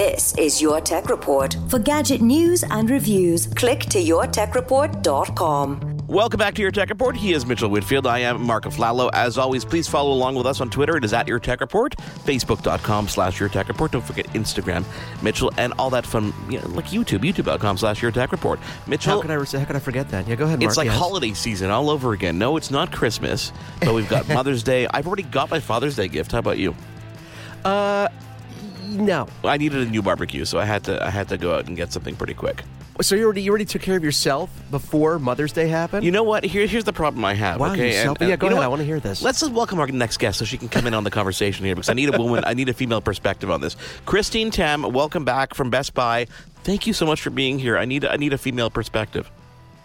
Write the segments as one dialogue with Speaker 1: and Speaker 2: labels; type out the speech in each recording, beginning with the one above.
Speaker 1: This is Your Tech Report. For gadget news and reviews, click to yourtechreport.com.
Speaker 2: Welcome back to your Tech Report. He is Mitchell Whitfield. I am Mark Aflalo. As always, please follow along with us on Twitter. It is at Your Tech Report, Facebook.com slash Your Tech Report. Don't forget Instagram, Mitchell, and all that fun, you know, like YouTube, YouTube.com slash Your Tech Report. Mitchell.
Speaker 3: How could I how could I forget that? Yeah, go ahead. Mark.
Speaker 2: It's like
Speaker 3: yes.
Speaker 2: holiday season all over again. No, it's not Christmas, but we've got Mother's Day. I've already got my Father's Day gift. How about you?
Speaker 3: Uh, no.
Speaker 2: I needed a new barbecue, so I had to I had to go out and get something pretty quick.
Speaker 3: So you already you already took care of yourself before Mother's Day happened.
Speaker 2: You know what? Here, here's the problem I have.
Speaker 3: Wow,
Speaker 2: okay,
Speaker 3: you self- yeah, go
Speaker 2: you know
Speaker 3: ahead. I wanna hear this.
Speaker 2: Let's just welcome our next guest so she can come in on the conversation here because I need a woman. I need a female perspective on this. Christine Tam, welcome back from Best Buy. Thank you so much for being here. I need I need a female perspective.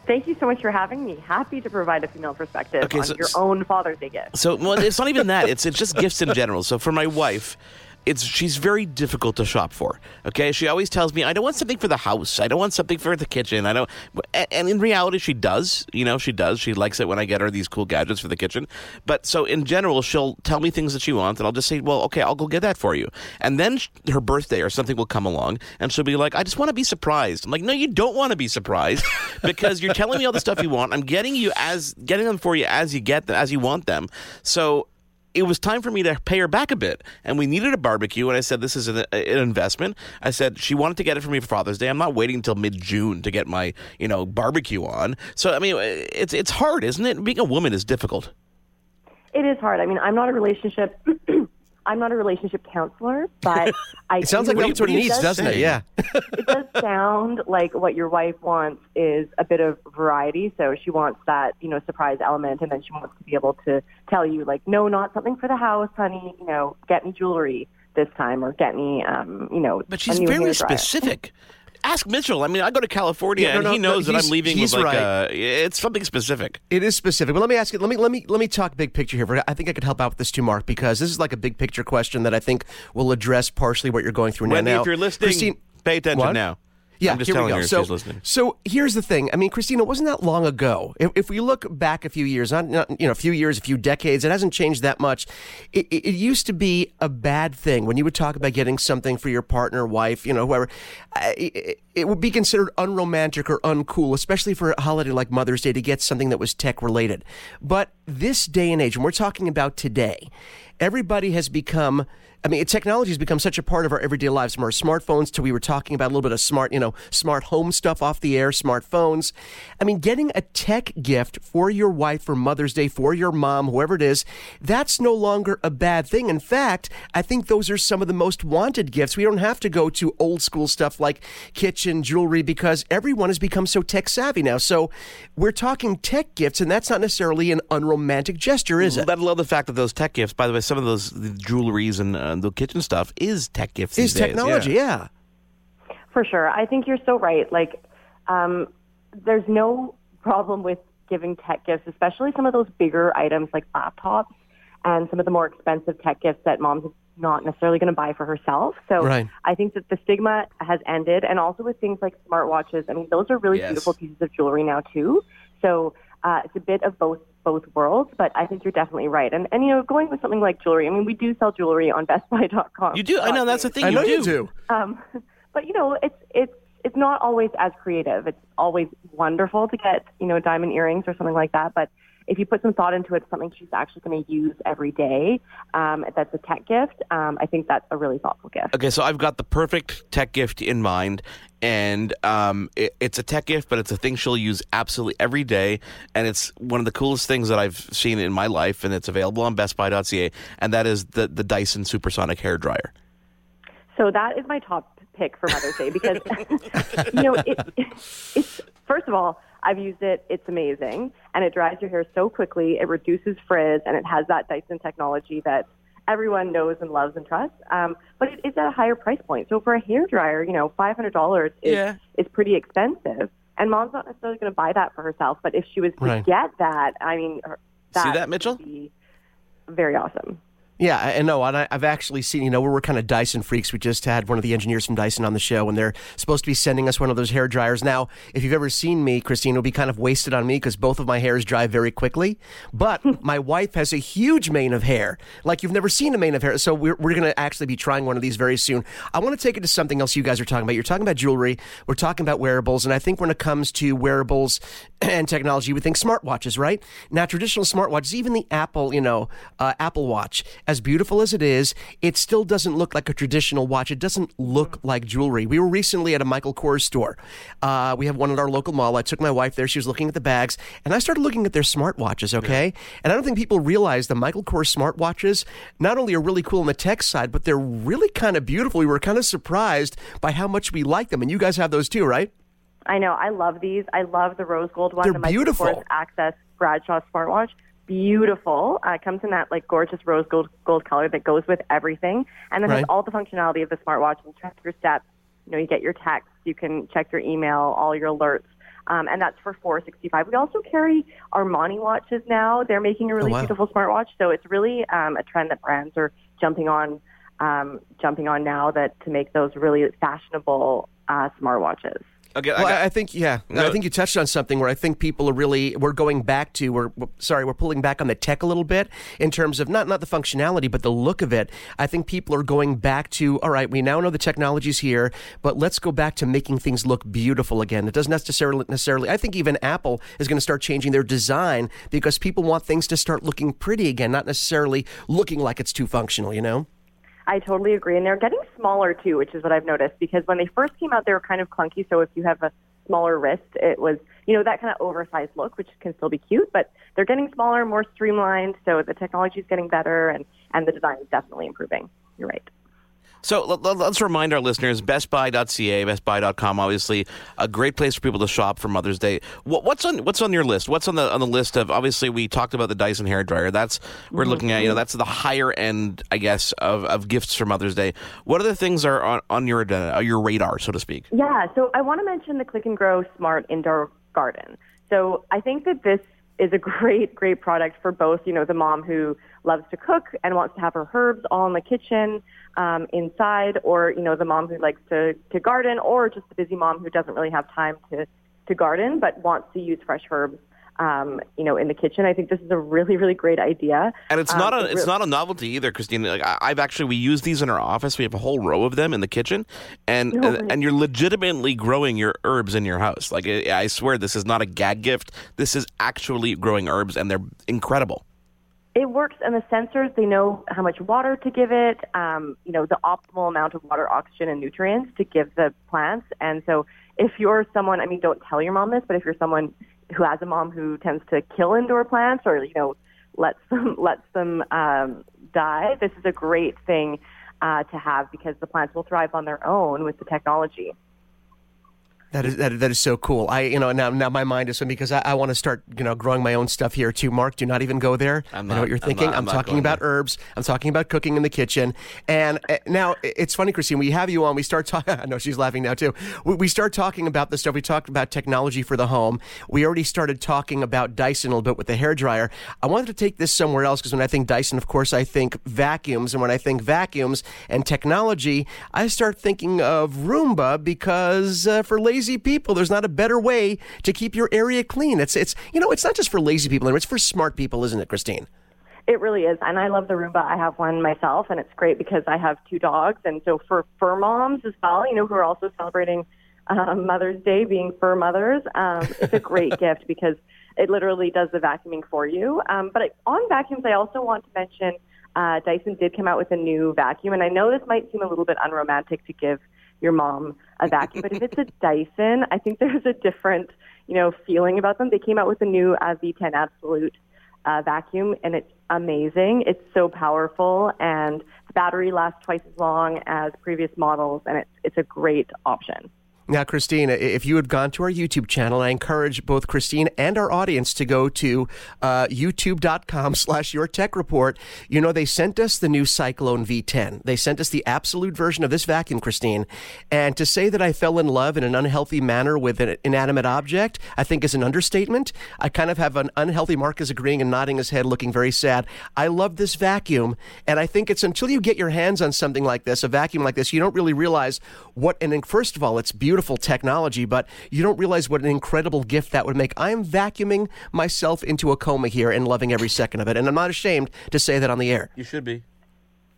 Speaker 4: Thank you so much for having me. Happy to provide a female perspective
Speaker 2: Okay,
Speaker 4: on
Speaker 2: so-
Speaker 4: your own Father's Day gift.
Speaker 2: So well, it's not even that. It's it's just gifts in general. So for my wife, it's she's very difficult to shop for. Okay, she always tells me I don't want something for the house. I don't want something for the kitchen. I don't. And in reality, she does. You know, she does. She likes it when I get her these cool gadgets for the kitchen. But so in general, she'll tell me things that she wants, and I'll just say, well, okay, I'll go get that for you. And then her birthday or something will come along, and she'll be like, I just want to be surprised. I'm like, no, you don't want to be surprised because you're telling me all the stuff you want. I'm getting you as getting them for you as you get them, as you want them. So it was time for me to pay her back a bit. And we needed a barbecue. And I said, this is an, an investment. I said, she wanted to get it for me for Father's Day. I'm not waiting until mid June to get my, you know, barbecue on. So, I mean, it's, it's hard, isn't it? Being a woman is difficult.
Speaker 4: It is hard. I mean, I'm not a relationship. I'm not a relationship counselor, but I.
Speaker 3: It sounds like that's what he
Speaker 4: it
Speaker 3: needs,
Speaker 4: does-
Speaker 3: doesn't it? Yeah.
Speaker 4: it does sound like what your wife wants is a bit of variety. So she wants that, you know, surprise element, and then she wants to be able to tell you, like, no, not something for the house, honey. You know, get me jewelry this time, or get me, um, you know,
Speaker 2: But
Speaker 4: a
Speaker 2: she's
Speaker 4: new
Speaker 2: very
Speaker 4: hairdryer.
Speaker 2: specific. Ask Mitchell. I mean, I go to California
Speaker 3: Yeah, no,
Speaker 2: and
Speaker 3: no,
Speaker 2: he
Speaker 3: no,
Speaker 2: knows that I'm leaving
Speaker 3: he's
Speaker 2: with like
Speaker 3: right.
Speaker 2: uh it's something specific.
Speaker 3: It is specific, but let me ask you. Let me let me let me talk big picture here. I think I could help out with this too, Mark, because this is like a big picture question that I think will address partially what you're going through
Speaker 2: Wendy,
Speaker 3: now.
Speaker 2: if you're listening,
Speaker 3: Christine,
Speaker 2: pay attention
Speaker 3: What?
Speaker 2: now.
Speaker 3: Yeah,
Speaker 2: I'm just
Speaker 3: here
Speaker 2: telling
Speaker 3: we go.
Speaker 2: her
Speaker 3: so,
Speaker 2: she's listening.
Speaker 3: so here's the thing. I mean, Christina, it wasn't that long ago. If, if we look back a few years, not, not you know, a few years, a few decades, it hasn't changed that much. It, it, it used to be a bad thing when you would talk about getting something for your partner, wife, you know, whoever. It, it would be considered unromantic or uncool, especially for a holiday like Mother's Day, to get something that was tech related. But this day and age, and we're talking about today, everybody has become. I mean, technology has become such a part of our everyday lives, from our smartphones to we were talking about a little bit of smart, you know, smart home stuff off the air, smartphones. I mean, getting a tech gift for your wife for Mother's Day, for your mom, whoever it is, that's no longer a bad thing. In fact, I think those are some of the most wanted gifts. We don't have to go to old school stuff like kitchen, jewelry, because everyone has become so tech savvy now. So we're talking tech gifts, and that's not necessarily an unromantic gesture, is it?
Speaker 2: Let alone the fact that those tech gifts, by the way, some of those the jewelries and uh, the kitchen stuff is tech gifts.
Speaker 3: Is technology,
Speaker 2: yeah.
Speaker 3: yeah.
Speaker 4: For sure. I think you're so right. Like, um, there's no problem with giving tech gifts, especially some of those bigger items like laptops and some of the more expensive tech gifts that mom's not necessarily going to buy for herself. So
Speaker 3: Right.
Speaker 4: I think that the stigma has ended. And also with things like smartwatches, I mean, those are really
Speaker 2: Yes.
Speaker 4: beautiful pieces of jewelry now, too. So uh, it's a bit of both both worlds, but I think you're definitely right. And, and, you know, going with something like jewelry, I mean, we do sell jewelry on BestBuy.com.
Speaker 2: You do. I know that's the thing.
Speaker 3: I
Speaker 2: you
Speaker 3: know
Speaker 2: do.
Speaker 3: you do.
Speaker 4: Um, but you know, it's it's it's not always as creative. It's always wonderful to get you know diamond earrings or something like that. But if you put some thought into it, something she's actually going to use every day. Um, that's a tech gift. Um, I think that's a really thoughtful gift.
Speaker 2: Okay, so I've got the perfect tech gift in mind, and um, it, it's a tech gift, but it's a thing she'll use absolutely every day, and it's one of the coolest things that I've seen in my life, and it's available on BestBuy.ca, and that is the the Dyson Supersonic hair dryer.
Speaker 4: So that is my top pick for Mother's Day because you know it, it's first of all I've used it. It's amazing, and it dries your hair so quickly. It reduces frizz, and it has that Dyson technology that everyone knows and loves and trusts. Um, but it is at a higher price point. So for a hair dryer, you know, five hundred dollars is
Speaker 2: Yeah.
Speaker 4: is pretty expensive. And mom's not necessarily going to buy that for herself, but if she was to
Speaker 3: Right.
Speaker 4: get that, I mean, her-
Speaker 2: See
Speaker 4: that
Speaker 2: that, Mitchell?
Speaker 4: would be very awesome.
Speaker 3: Yeah, I know. And I, have actually seen, you know, we're kind of Dyson freaks. We just had one of the engineers from Dyson on the show, and they're supposed to be sending us one of those hair dryers. Now, if you've ever seen me, Christine, it'll be kind of wasted on me because both of my hairs dry very quickly. But my wife has a huge mane of hair, like you've never seen a mane of hair. So we're, we're going to actually be trying one of these very soon. I want to take it to something else you guys are talking about. You're talking about jewelry, we're talking about wearables, and I think when it comes to wearables and technology, we think smartwatches, right? Now, traditional smartwatches, even the Apple, you know, uh, Apple Watch, as beautiful as it is, it still doesn't look like a traditional watch. It doesn't look like jewelry. We were recently at a Michael Kors store. Uh, we have one at our local mall. I took my wife there. She was looking at the bags, and I started looking at their smartwatches, okay? Yeah. And I don't think people realize the Michael Kors smartwatches not only are really cool on the tech side, but they're really kind of beautiful. We were kind of surprised by how much we like them. And you guys have those too, right?
Speaker 4: I know. I love these. I love the rose gold one.
Speaker 3: They're
Speaker 4: the
Speaker 3: Michael beautiful.
Speaker 4: Kors Access Bradshaw smartwatch beautiful. Uh, it comes in that like gorgeous rose gold gold color that goes with everything, and then right. has all the functionality of the smartwatch. You track your steps. You know, you get your texts. You can check your email, all your alerts. Um, and that's for 465. We also carry Armani watches now. They're making a really oh, wow. beautiful smartwatch. So it's really um, a trend that brands are jumping on, um, jumping on now that to make those really fashionable uh, smartwatches.
Speaker 3: Okay, well, I, got, I, think yeah, no, I think you touched on something where I think people are really we're going back to we're, we're, sorry we're pulling back on the tech a little bit in terms of not not the functionality but the look of it. I think people are going back to all right, we now know the technology's here, but let's go back to making things look beautiful again. It doesn't necessarily necessarily. I think even Apple is going to start changing their design because people want things to start looking pretty again, not necessarily looking like it's too functional. You know.
Speaker 4: I totally agree. And they're getting smaller too, which is what I've noticed because when they first came out, they were kind of clunky. So if you have a smaller wrist, it was, you know, that kind of oversized look, which can still be cute, but they're getting smaller, more streamlined. So the technology is getting better and, and the design is definitely improving. You're right.
Speaker 2: So let, us remind our listeners: BestBuy.ca, BestBuy.com, obviously a great place for people to shop for Mother's Day. What, what's on What's on your list? What's on the on the list of? Obviously, we talked about the Dyson hair dryer. That's we're mm-hmm. looking at. You know, that's the higher end, I guess, of, of gifts for Mother's Day. What other things are on, on your uh, your radar, so to speak?
Speaker 4: Yeah. So I want to mention the Click and Grow Smart Indoor Garden. So I think that this is a great, great product for both, you know, the mom who loves to cook and wants to have her herbs all in the kitchen um, inside, or, you know, the mom who likes to, to garden, or just the busy mom who doesn't really have time to, to garden but wants to use fresh herbs um, you know, in the kitchen. I think this is a really, really great idea.
Speaker 2: And it's not um, a it's, not a novelty either, Christine. Like I've actually we use these in our office. We have a whole row of them in the kitchen, and no, and, and, you're legitimately growing your herbs in your house. Like I swear, this is not a gag gift. This is actually growing herbs, and they're incredible.
Speaker 4: It works, and the sensors they know how much water to give it. Um, you know, the optimal amount of water, oxygen, and nutrients to give the plants. And so, if you're someone, I mean, don't tell your mom this, but if you're someone who has a mom who tends to kill indoor plants or you know lets them lets them um, die, this is a great thing uh, to have because the plants will thrive on their own with the technology.
Speaker 3: That is that, that is so cool. I you know now now my mind is because I, I want to start you know growing my own stuff here too. Mark, do not even go there. I'm not, I know what you're thinking. I'm, not, I'm, I'm talking about there. herbs. I'm talking about cooking in the kitchen. And uh, now it's funny, Christine. We have you on. We start talking. I know she's laughing now too. We, we start talking about the stuff. We talked about technology for the home. We already started talking about Dyson a little bit with the hair dryer. I wanted to take this somewhere else because when I think Dyson, of course, I think vacuums, and when I think vacuums and technology, I start thinking of Roomba because uh, for lazy lazy people. There's not a better way to keep your area clean. It's it's you know it's not just for lazy people. It's for smart people, isn't it, Christine?
Speaker 4: It really is, and I love the Roomba. I have one myself, and it's great because I have two dogs, and so for fur moms as well, you know, who are also celebrating um, Mother's Day, being fur mothers, um, it's a great gift because it literally does the vacuuming for you. Um, but on vacuums, I also want to mention uh, Dyson did come out with a new vacuum, and I know this might seem a little bit unromantic to give your mom a vacuum. but if it's a Dyson, I think there's a different, you know, feeling about them. They came out with a new uh, V10 Absolute uh, vacuum, and it's amazing. It's so powerful, and the battery lasts twice as long as previous models, and it's it's a great option.
Speaker 3: Now, Christine, if you had gone to our YouTube channel, I encourage both Christine and our audience to go to uh, youtube.com slash your tech report. You know, they sent us the new Cyclone V10. They sent us the absolute version of this vacuum, Christine. And to say that I fell in love in an unhealthy manner with an inanimate object, I think is an understatement. I kind of have an unhealthy Marcus agreeing and nodding his head, looking very sad. I love this vacuum. And I think it's until you get your hands on something like this, a vacuum like this, you don't really realize what, and first of all, it's beautiful beautiful technology, but you don't realize what an incredible gift that would make. I am vacuuming myself into a coma here and loving every second of it. And I'm not ashamed to say that on the air.
Speaker 2: You should be.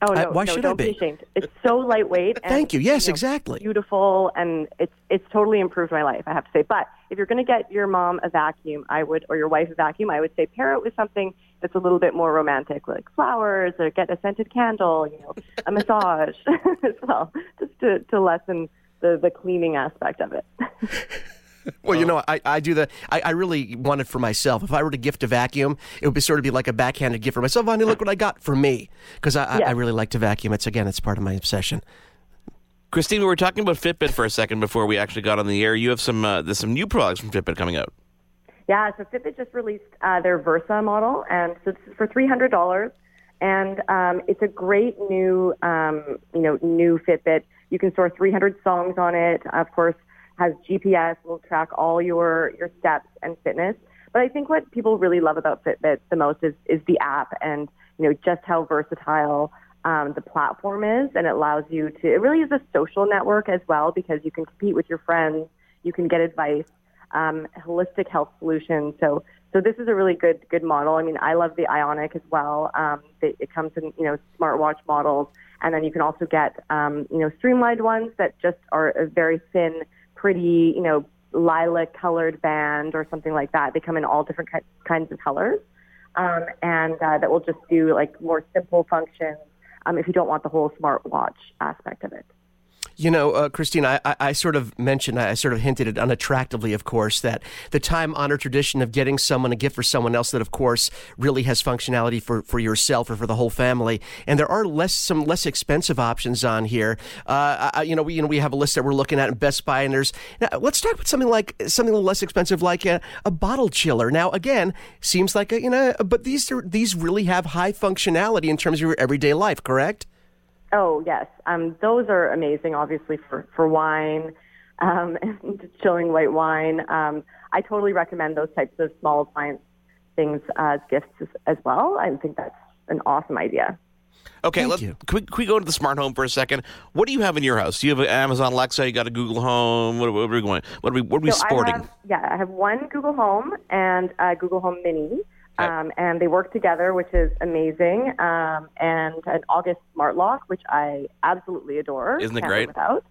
Speaker 4: Oh no!
Speaker 3: I, why
Speaker 4: no,
Speaker 3: should
Speaker 4: don't
Speaker 3: I be?
Speaker 4: be ashamed. It's so lightweight. And,
Speaker 3: Thank you. Yes,
Speaker 4: you know,
Speaker 3: exactly.
Speaker 4: Beautiful, and it's it's totally improved my life. I have to say. But if you're going to get your mom a vacuum, I would, or your wife a vacuum, I would say pair it with something that's a little bit more romantic, like flowers, or get a scented candle, you know, a massage as well, just to to lessen the the cleaning aspect of it.
Speaker 3: Well, you know, I, I do the. I, I really want it for myself. If I were to gift a vacuum, it would be sort of be like a backhanded gift for myself. Honey, look what I got for me, because I, I, I really like to vacuum. It's again, it's part of my obsession.
Speaker 2: Christine, we were talking about Fitbit for a second before we actually got on the air. You have some uh, there's some new products from Fitbit coming out.
Speaker 4: Yeah, so Fitbit just released uh, their Versa model, and so this is for three hundred dollars, and um, it's a great new, um, you know, new Fitbit. You can store 300 songs on it. Of course, has GPS, will track all your your steps and fitness. But I think what people really love about Fitbit the most is is the app and you know just how versatile um, the platform is, and it allows you to. It really is a social network as well because you can compete with your friends, you can get advice, um, holistic health solutions. So so this is a really good good model. I mean, I love the Ionic as well. Um, it, it comes in you know smartwatch models, and then you can also get um, you know streamlined ones that just are a very thin, pretty you know lilac colored band or something like that. They come in all different ki- kinds of colors, um, and uh, that will just do like more simple functions um, if you don't want the whole smartwatch aspect of it.
Speaker 3: You know, uh, Christine, I, I, sort of mentioned, I sort of hinted it unattractively, of course, that the time honored tradition of getting someone a gift for someone else that, of course, really has functionality for, for yourself or for the whole family. And there are less some less expensive options on here. Uh, I, you know, we you know we have a list that we're looking at in Best Buy, and there's now let's talk about something like something less expensive, like a, a bottle chiller. Now, again, seems like a, you know, but these are, these really have high functionality in terms of your everyday life, correct?
Speaker 4: Oh yes, um, those are amazing. Obviously for for wine, um, and chilling white wine. Um, I totally recommend those types of small appliance things as gifts as, as well. I think that's an awesome idea.
Speaker 2: Okay, let's can we, can we, go into the smart home for a second? What do you have in your house? Do you have an Amazon Alexa? You got a Google Home? What, what are we going? What are we? What are we
Speaker 4: so
Speaker 2: sporting?
Speaker 4: I have, yeah, I have one Google Home and a Google Home Mini. Um, and they work together, which is amazing. Um, and an August smart lock, which I absolutely adore.
Speaker 2: Isn't it
Speaker 4: Can't
Speaker 2: great?
Speaker 4: Without,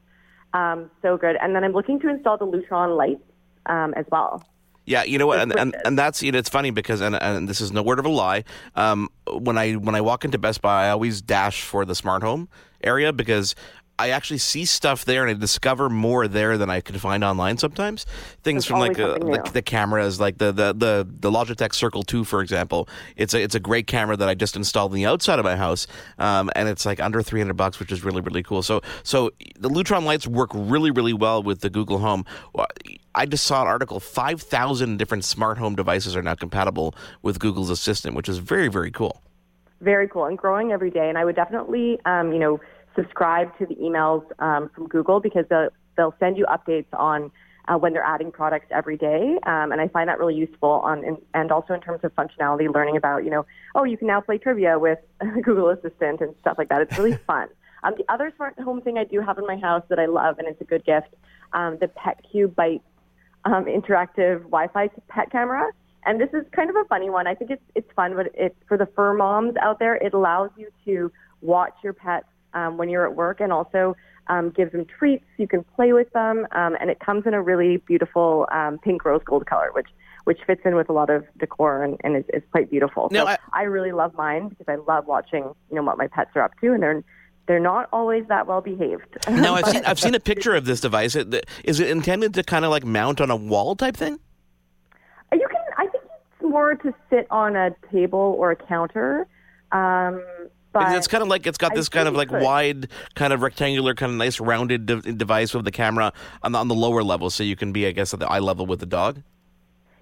Speaker 4: um, so good. And then I'm looking to install the Lutron lights um, as well.
Speaker 2: Yeah, you know what, and, and, and that's you know it's funny because and, and this is no word of a lie. Um, when I when I walk into Best Buy, I always dash for the smart home area because I actually see stuff there and I discover more there than I could find online sometimes. Things
Speaker 4: There's
Speaker 2: from like uh,
Speaker 4: always something
Speaker 2: the, the cameras, like the, the, the, the Logitech Circle 2, for example. It's a, it's a great camera that I just installed on the outside of my house. Um, and it's like under 300 bucks, which is really, really cool. So, so the Lutron lights work really, really well with the Google Home. I just saw an article 5,000 different smart home devices are now compatible with Google's Assistant, which is very, very cool.
Speaker 4: Very cool and growing every day. And I would definitely, um, you know, subscribe to the emails um, from Google because they'll, they'll send you updates on uh, when they're adding products every day. Um, and I find that really useful on, in, and also in terms of functionality, learning about, you know, oh, you can now play trivia with Google Assistant and stuff like that. It's really fun. Um, the other smart home thing I do have in my house that I love, and it's a good gift, um, the Petcube Byte um, interactive Wi-Fi pet camera. And this is kind of a funny one. I think it's it's fun, but it's for the fur moms out there. It allows you to watch your pets um, when you're at work, and also um, gives them treats. You can play with them, um, and it comes in a really beautiful um, pink rose gold color, which which fits in with a lot of decor and, and is, is quite beautiful.
Speaker 2: No,
Speaker 4: so
Speaker 2: I-
Speaker 4: I really love mine because I love watching you know what my pets are up to, and they're they're not always that well behaved.
Speaker 2: Now I've seen I've seen a picture of this device. It- Is it intended to kind of like mount on a wall type thing?
Speaker 4: You can. I think it's more to sit on a table or a counter. Um, But
Speaker 2: it's kind of like it's got
Speaker 4: I
Speaker 2: this kind of like
Speaker 4: could.
Speaker 2: wide, kind of rectangular, kind of nice rounded de- device with the camera on the, on the lower level, so you can be, I guess, at the eye level with the dog.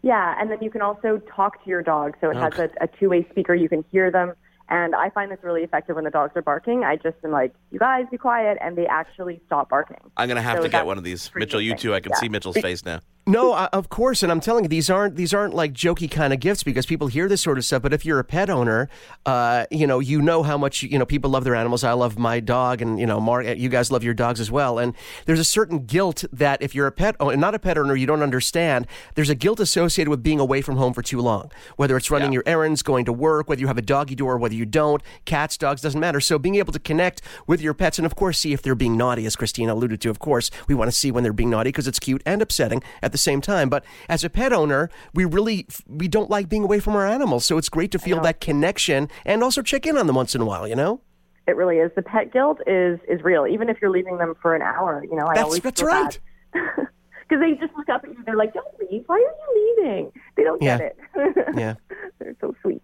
Speaker 4: Yeah, and then you can also talk to your dog. So it has a, a two-way speaker. You can hear them. And I find this really effective when the dogs are barking. I just am like, you guys be quiet, and they actually stop barking.
Speaker 2: I'm gonna have
Speaker 4: So
Speaker 2: to get one of these, Mitchell. You too. I can
Speaker 4: Yeah.
Speaker 2: see Mitchell's face now.
Speaker 3: No, uh, of course, and I'm telling you, these aren't these aren't like jokey kind of gifts because people hear this sort of stuff. But if you're a pet owner, uh, you know, you know how much you know people love their animals. I love my dog, and you know, Mark, you guys love your dogs as well. And there's a certain guilt that if you're a pet owner, not a pet owner, you don't understand. There's a guilt associated with being away from home for too long, whether it's running
Speaker 2: Yeah.
Speaker 3: your errands, going to work, whether you have a doggy door, whether you don't. Cats, dogs, doesn't matter. So being able to connect with your pets, and of course, see if they're being naughty, as Christina alluded to. Of course, we want to see when they're being naughty because it's cute and upsetting at the same time. But as a pet owner, we really we don't like being away from our animals. So it's great to feel that connection and also check in on them once in a while. You know.
Speaker 4: It really is. The pet guilt is is real. Even if you're leaving them for an hour, you know, I
Speaker 3: That's-
Speaker 4: always
Speaker 3: that's right.
Speaker 4: Because they just look up at you. They're like, "Don't leave. Why are you leaving?" They don't
Speaker 3: Yeah.
Speaker 4: get it.
Speaker 3: Yeah.
Speaker 4: They're so sweet.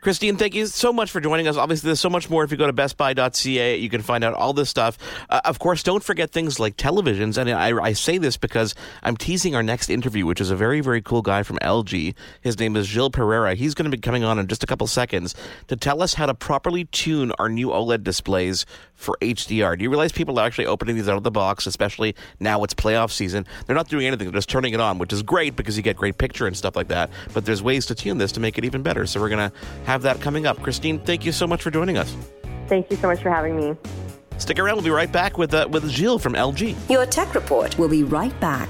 Speaker 2: Christine, thank you so much for joining us. Obviously, there's so much more if you go to bestbuy.ca. You can find out all this stuff. Uh, of course, don't forget things like televisions. And I, I say this because I'm teasing our next interview, which is a very, very cool guy from LG. His name is Gilles Pereira. He's going to be coming on in just a couple seconds to tell us how to properly tune our new OLED displays for HDR. Do you realize people are actually opening these out of the box, especially now it's playoff season? They're not doing anything, they're just turning it on, which is great because you get great picture and stuff like that. But there's ways to tune this to make it even better. So we're going to have that coming up. Christine, thank you so much for joining us.
Speaker 4: Thank you so much for having me.
Speaker 2: Stick around. We'll be right back with uh, with Gilles from LG.
Speaker 1: Your Tech Report We'll be right back